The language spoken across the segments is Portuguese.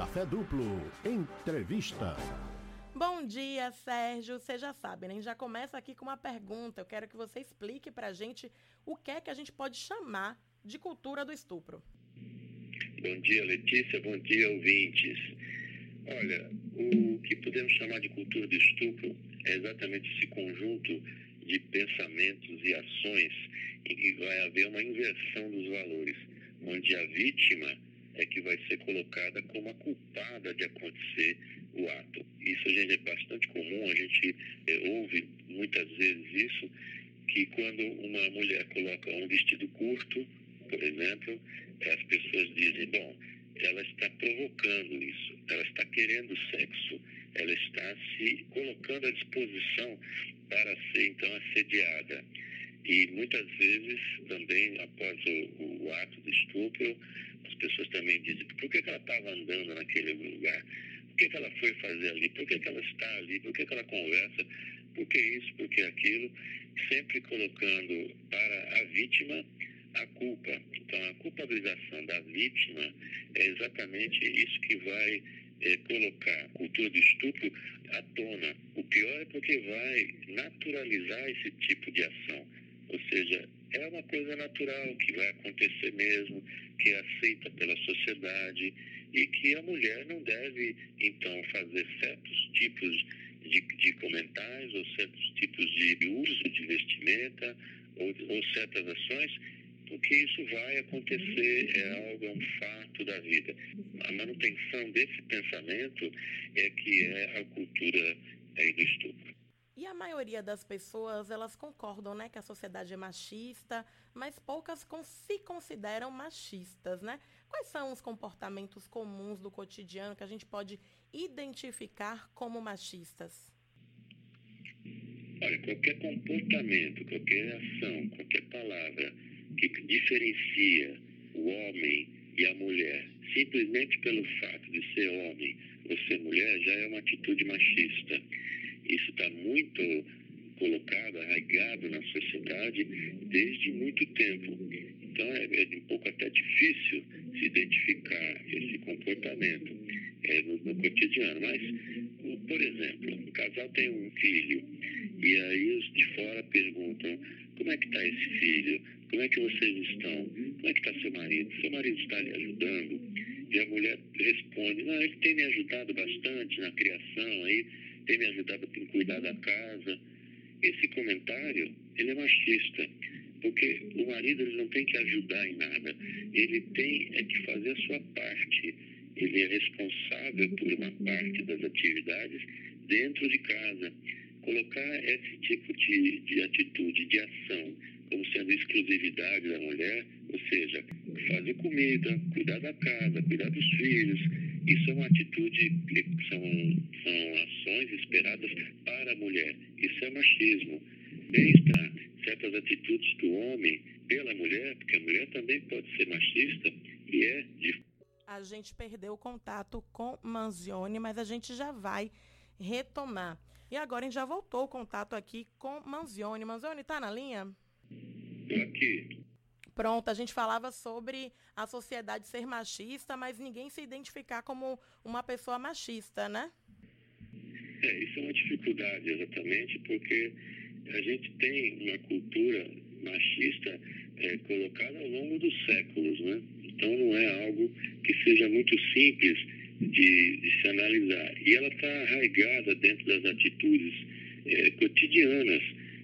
Café Duplo. Entrevista. Bom dia, Sérgio. Você já sabe, né? A gente já começa aqui com uma pergunta. Eu quero que você explique pra gente o que é que a gente pode chamar de cultura do estupro. Bom dia, Letícia. Bom dia, ouvintes. Olha, o que podemos chamar de cultura do estupro é exatamente esse conjunto de pensamentos e ações em que vai haver uma inversão dos valores, onde a vítima é que vai ser colocada como a culpada de acontecer o ato. Isso a gente é bastante comum, a gente é, ouve muitas vezes isso, que quando uma mulher coloca um vestido curto, por exemplo, as pessoas dizem, bom, ela está provocando isso, ela está querendo sexo, ela está se colocando à disposição para ser então assediada. E muitas vezes também após o, o ato de estupro, as pessoas também dizem, por que, que ela estava andando naquele lugar? Por que, que ela foi fazer ali? Por que, que ela está ali? Por que, que ela conversa? Por que isso? Por que aquilo? Sempre colocando para a vítima a culpa. Então, a culpabilização da vítima é exatamente isso que vai é, colocar a cultura do estupro à tona. O pior é porque vai naturalizar esse tipo de ação. Ou seja, é uma coisa natural que vai acontecer mesmo, que é aceita pela sociedade e que a mulher não deve, então, fazer certos tipos de, de comentários ou certos tipos de uso de vestimenta ou, ou certas ações porque isso vai acontecer, é algo, é um fato da vida. A manutenção desse pensamento é que é a cultura é, do estupro. E a maioria das pessoas, elas concordam, né, que a sociedade é machista, mas poucas se consideram machistas, né? Quais são os comportamentos comuns do cotidiano que a gente pode identificar como machistas? Olha, qualquer comportamento, qualquer ação, qualquer palavra que diferencia o homem e a mulher simplesmente pelo fato de ser homem ou ser mulher já é uma atitude machista. Isso está muito colocado, arraigado na sociedade desde muito tempo. Então é, é um pouco até difícil se identificar esse comportamento é, no, no, cotidiano. Mas, por exemplo, um casal tem um filho e aí os de fora perguntam como é que está esse filho? Como é que vocês estão? Como é que está seu marido? Seu marido está lhe ajudando? E a mulher responde, não, ele tem me ajudado bastante na criação aí, tem me ajudado em cuidar da casa. Esse comentário, ele é machista, porque o marido ele não tem que ajudar em nada, ele tem é que fazer a sua parte. Ele é responsável por uma parte das atividades dentro de casa. Colocar esse tipo de, de atitude, de ação, como sendo exclusividade da mulher, ou seja, fazer comida, cuidar da casa, cuidar dos filhos, isso é uma atitude, são, são ações esperadas para a mulher. Isso é machismo. Bem-estar, certas atitudes do homem pela mulher, porque a mulher também pode ser machista e é de. A gente perdeu o contato com Manzione, mas a gente já vai retomar. E agora a gente já voltou o contato aqui com Manzione. Manzione, tá na linha? Estou aqui. Pronto, a gente falava sobre a sociedade ser machista, mas ninguém se identificar como uma pessoa machista, né? É, isso é uma dificuldade, exatamente, porque a gente tem uma cultura machista é, colocada ao longo dos séculos, né? Então não é algo que seja muito simples de, de se analisar. E ela está arraigada dentro das atitudes é, cotidianas.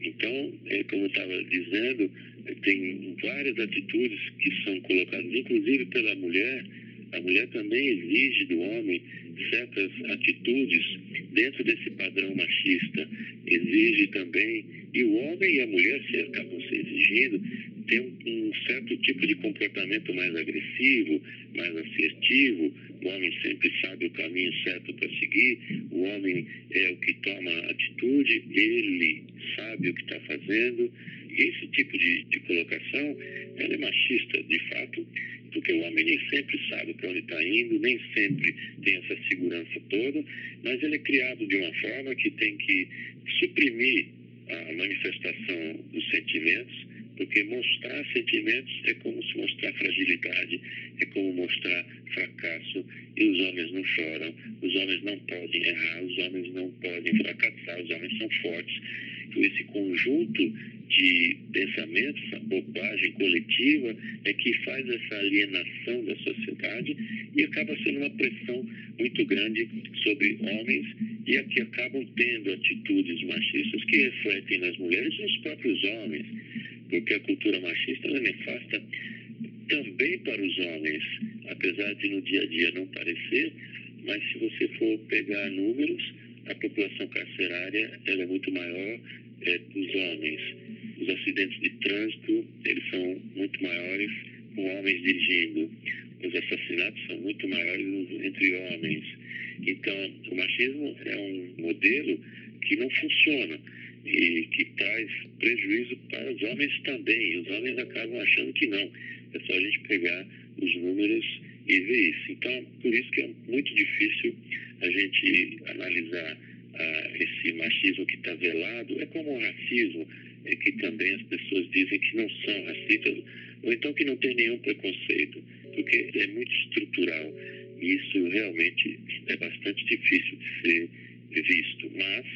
Então, é, como eu estava dizendo, tem várias atitudes que são colocadas, inclusive pela mulher. A mulher também exige do homem certas atitudes dentro desse padrão machista. Exige também, e o homem e a mulher se acabam se exigindo, ter um, um certo tipo de comportamento mais agressivo, mais assertivo. O homem sempre sabe o caminho certo para seguir, o homem é o que toma atitude, ele sabe o que está fazendo esse tipo de, de colocação é machista, de fato, porque o homem nem sempre sabe para onde está indo, nem sempre tem essa segurança toda, mas ele é criado de uma forma que tem que suprimir a manifestação dos sentimentos porque mostrar sentimentos é como se mostrar fragilidade, é como mostrar fracasso, e os homens não choram, os homens não podem errar, os homens não podem fracassar, os homens são fortes. Esse conjunto de pensamentos, essa bobagem coletiva, é que faz essa alienação da sociedade e acaba sendo uma pressão muito grande sobre homens e que acabam tendo atitudes machistas que refletem nas mulheres e nos próprios homens, porque a cultura machista é nefasta também para os homens, apesar de no dia a dia não parecer, mas se você for pegar números, a população carcerária é muito maior é, dos homens. Os acidentes de trânsito eles são muito maiores com homens dirigindo. Os assassinatos são muito maiores entre homens. Então, o machismo é um modelo que não funciona e que traz prejuízo para os homens também. Os homens acabam achando que não. É só a gente pegar os números e ver isso. Então, por isso que é muito difícil a gente analisar ah, esse machismo que está velado. É como o racismo, é que também as pessoas dizem que não são racistas, ou então que não tem nenhum preconceito, porque é muito estrutural. E isso realmente é bastante difícil de ser visto. Mas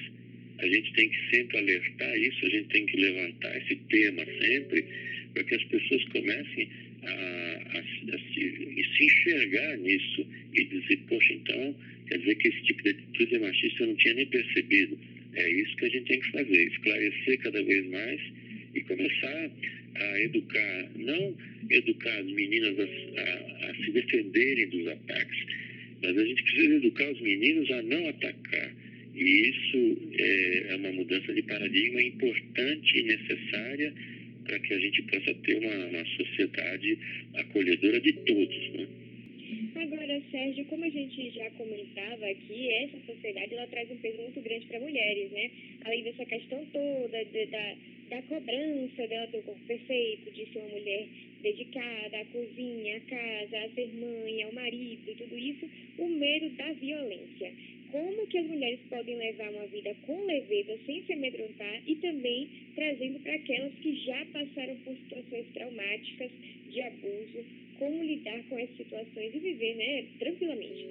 a gente tem que sempre alertar isso, a gente tem que levantar esse tema sempre, para que as pessoas comecem a, a, a se, se, enxergar nisso e dizer, poxa, então quer dizer que esse tipo de atitude é machista eu não tinha nem percebido. É isso que a gente tem que fazer, esclarecer cada vez mais e começar a educar, não educar as meninas a, a, a se defenderem dos ataques, mas a gente precisa educar os meninos a não atacar. E isso é, é uma mudança de paradigma importante e necessária para que a gente possa ter uma, uma sociedade acolhedora de todos. Né? Sérgio, como a gente já comentava aqui, essa sociedade ela traz um peso muito grande para mulheres, né? Além dessa questão toda de, da, da cobrança dela ter o corpo perfeito, de ser uma mulher dedicada à cozinha, à casa, a ser mãe, ao marido e tudo isso, o medo da violência como que as mulheres podem levar uma vida com leveza, sem se amedrontar e também trazendo para aquelas que já passaram por situações traumáticas de abuso, como lidar com essas situações e viver né, tranquilamente.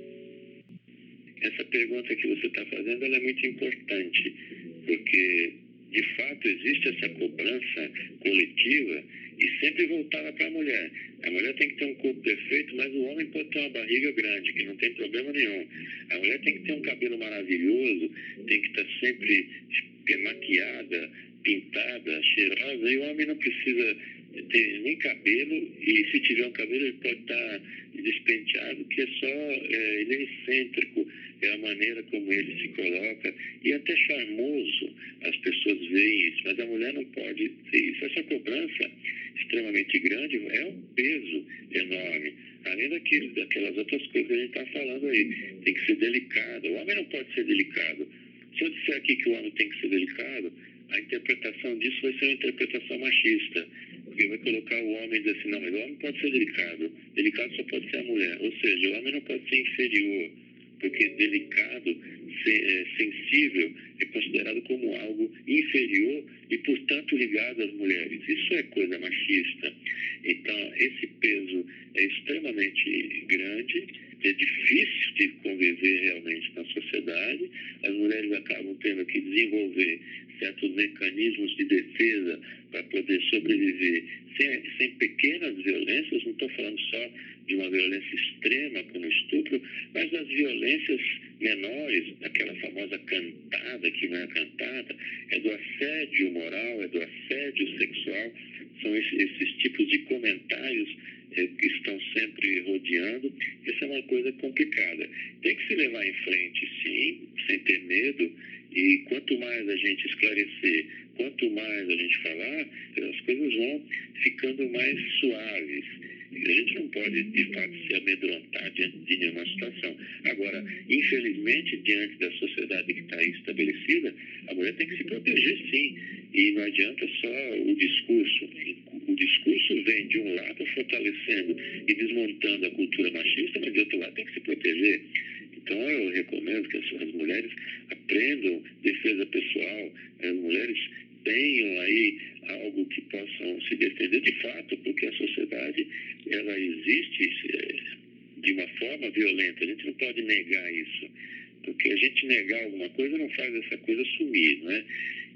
Essa pergunta que você está fazendo é muito importante, porque de fato existe essa cobrança coletiva e sempre voltava para a mulher. A mulher tem que ter um corpo perfeito, mas o homem pode ter uma barriga grande, que não tem problema nenhum. A mulher tem que ter um cabelo maravilhoso, tem que estar sempre maquiada, pintada, cheirosa, e o homem não precisa ter nem cabelo, e se tiver um cabelo, ele pode estar despenteado, que é só, é, ele é excêntrico, é a maneira como ele se coloca, e até charmoso as pessoas veem isso, mas a mulher não pode ter isso. Essa cobrança extremamente grande é um peso enorme, além daquele, daquelas outras coisas que a gente está falando aí. Tem que ser delicado. O homem não pode ser delicado. Se eu disser aqui que o homem tem que ser delicado, a interpretação disso vai ser uma interpretação machista. Porque vai colocar o homem e dizer assim, não, mas o homem pode ser delicado. Delicado só pode ser a mulher. Ou seja, o homem não pode ser inferior porque delicado, é, sensível, é considerado como algo inferior e, portanto, ligado às mulheres. Isso é coisa machista. Então, esse peso é extremamente grande, é difícil de conviver realmente na sociedade. As mulheres acabam tendo que desenvolver certos mecanismos de defesa para poder sobreviver sem, sem pequenas violências, não estou falando só de uma violência extrema como estupro, mas das violências menores, aquela famosa cantada que não é cantada, é do assédio moral, é do assédio sexual, são esses, tipos de comentários eh, que estão sempre rodeando. Essa é uma coisa complicada. Tem que se levar em frente, sim, sem ter medo, e quanto mais a gente esclarecer, quanto mais a gente falar, as coisas vão ficando mais suaves. A gente não pode, de fato, se amedrontar diante de nenhuma situação. Agora, infelizmente, diante da sociedade que está estabelecida, a mulher tem que se proteger, sim. E não adianta só o discurso. O discurso vem, de um lado, fortalecendo e desmontando a cultura machista, mas de outro lado tem que se proteger. Então, eu recomendo que as mulheres aprendam defesa pessoal, as mulheres tenham aí algo que possam se defender de fato, porque a sociedade ela existe é, de uma forma violenta. A gente não pode negar isso, porque a gente negar alguma coisa não faz essa coisa sumir, né?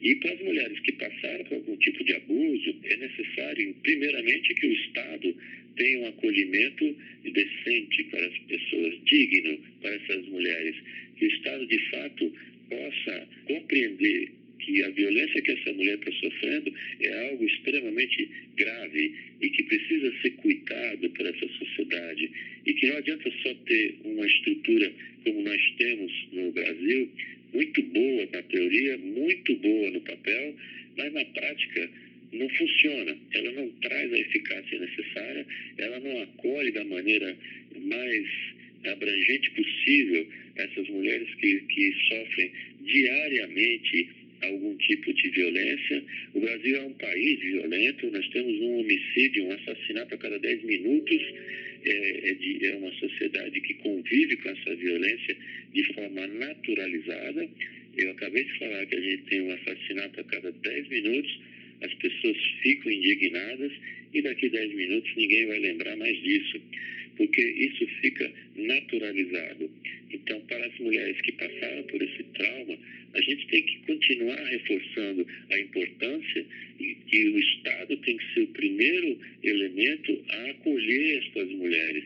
E para as mulheres que passaram por algum tipo de abuso, é necessário, primeiramente, que o Estado tenha um acolhimento decente para as pessoas, digno para essas mulheres, que o Estado, de fato, possa compreender que a violência que essa mulher está sofrendo é algo extremamente grave e que precisa ser cuidado por essa sociedade e que não adianta só ter uma estrutura como nós temos no Brasil, muito boa na teoria, muito boa no papel, mas na prática não funciona. Ela não traz a eficácia necessária, ela não acolhe da maneira mais abrangente possível essas mulheres que, que sofrem diariamente algum tipo de violência. O Brasil é um país violento, nós temos um homicídio, um assassinato a cada 10 minutos. É, é, de, é uma sociedade que convive com essa violência de forma naturalizada. Eu acabei de falar que a gente tem um assassinato a cada 10 minutos, as pessoas ficam indignadas e daqui 10 minutos ninguém vai lembrar mais disso, porque isso fica naturalizado. Então, para as mulheres que passaram por esse trauma, a gente tem que continuar reforçando a importância e que o Estado tem que ser o primeiro elemento a acolher estas mulheres.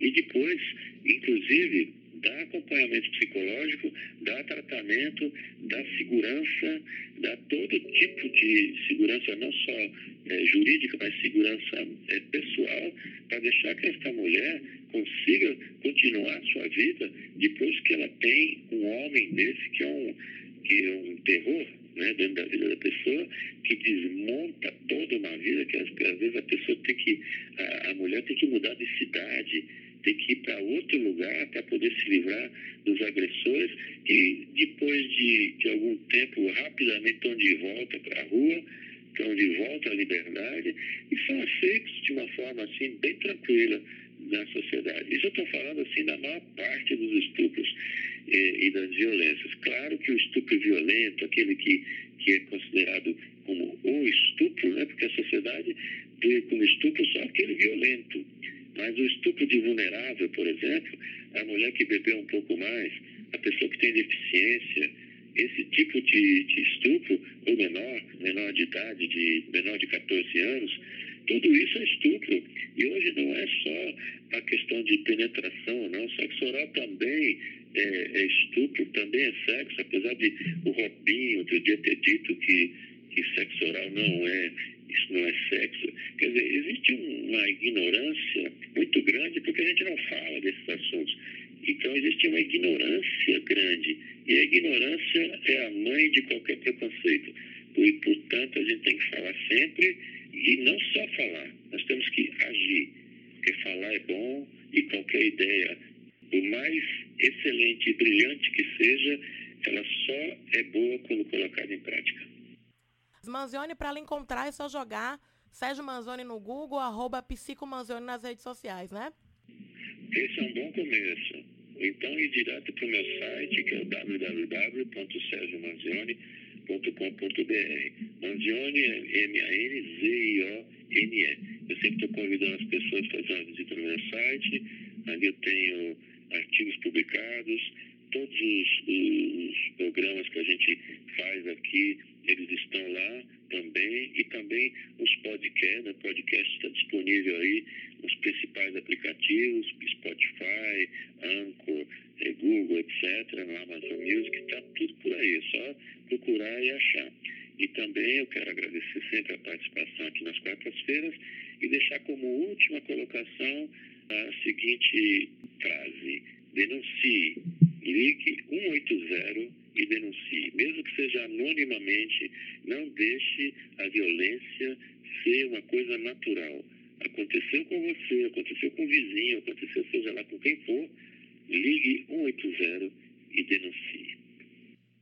E depois, inclusive, dar acompanhamento psicológico, dar tratamento, dar segurança, dar todo tipo de segurança, não só é, jurídica, mas segurança é, pessoal, para deixar que esta mulher consiga continuar a sua vida depois que ela tem um homem desse que é um, que é um terror né, dentro da vida da pessoa, que desmonta toda uma vida, que às, às vezes a pessoa tem que, a, a mulher tem que mudar de cidade, tem que ir para outro lugar para poder se livrar dos agressores e depois de, de algum tempo rapidamente estão de volta para a rua, estão de volta à liberdade e são aceitos de uma forma assim bem tranquila na sociedade. Isso eu estou falando assim da maior parte dos estupros e, e das violências. Claro que o estupro violento, aquele que, que é considerado como o estupro, né, porque a sociedade vê como estupro só aquele violento mas o estupro de vulnerável, por exemplo, a mulher que bebeu um pouco mais, a pessoa que tem deficiência, esse tipo de, de estupro, ou menor, menor de idade, de menor de 14 anos, tudo isso é estupro. E hoje não é só a questão de penetração, não. Sexo oral também é, é estupro, também é sexo, apesar de o Robinho outro dia ter dito que, que sexo oral não é isso não é sexo. Quer dizer, existe uma ignorância muito grande porque a gente não fala desses assuntos. Então, existe uma ignorância grande. E a ignorância é a mãe de qualquer preconceito. E, portanto, a gente tem que falar sempre e não só falar, nós temos que agir. Porque falar é bom e qualquer ideia, por mais excelente e brilhante que seja, ela só é boa quando colocada em prática. Manzioni, para ela encontrar, é só jogar Sérgio Manzoni no Google, arroba Manzoni nas redes sociais, né? Esse é um bom começo. Então, ir direto para o meu site, que é o www.sergiomanzioni.com.br. Manzioni é M-A-N-Z-I-O-N-E. Eu sempre estou convidando as pessoas a fazer uma visita no meu site. Ali eu tenho artigos publicados, todos os, os programas que a gente faz aqui eles estão lá também, e também os podcasts, o podcast está disponível aí nos principais aplicativos, Spotify, Anchor, eh, Google, etc., no Amazon Music, está tudo por aí, é só procurar e achar. E também eu quero agradecer sempre a participação aqui nas quartas-feiras e deixar como última colocação a seguinte frase: denuncie, ligue 180 e denuncie, mesmo que seja anonimamente, não deixe a violência ser uma coisa natural. Aconteceu com você, aconteceu com o vizinho, aconteceu seja lá com quem for, ligue 180 e denuncie.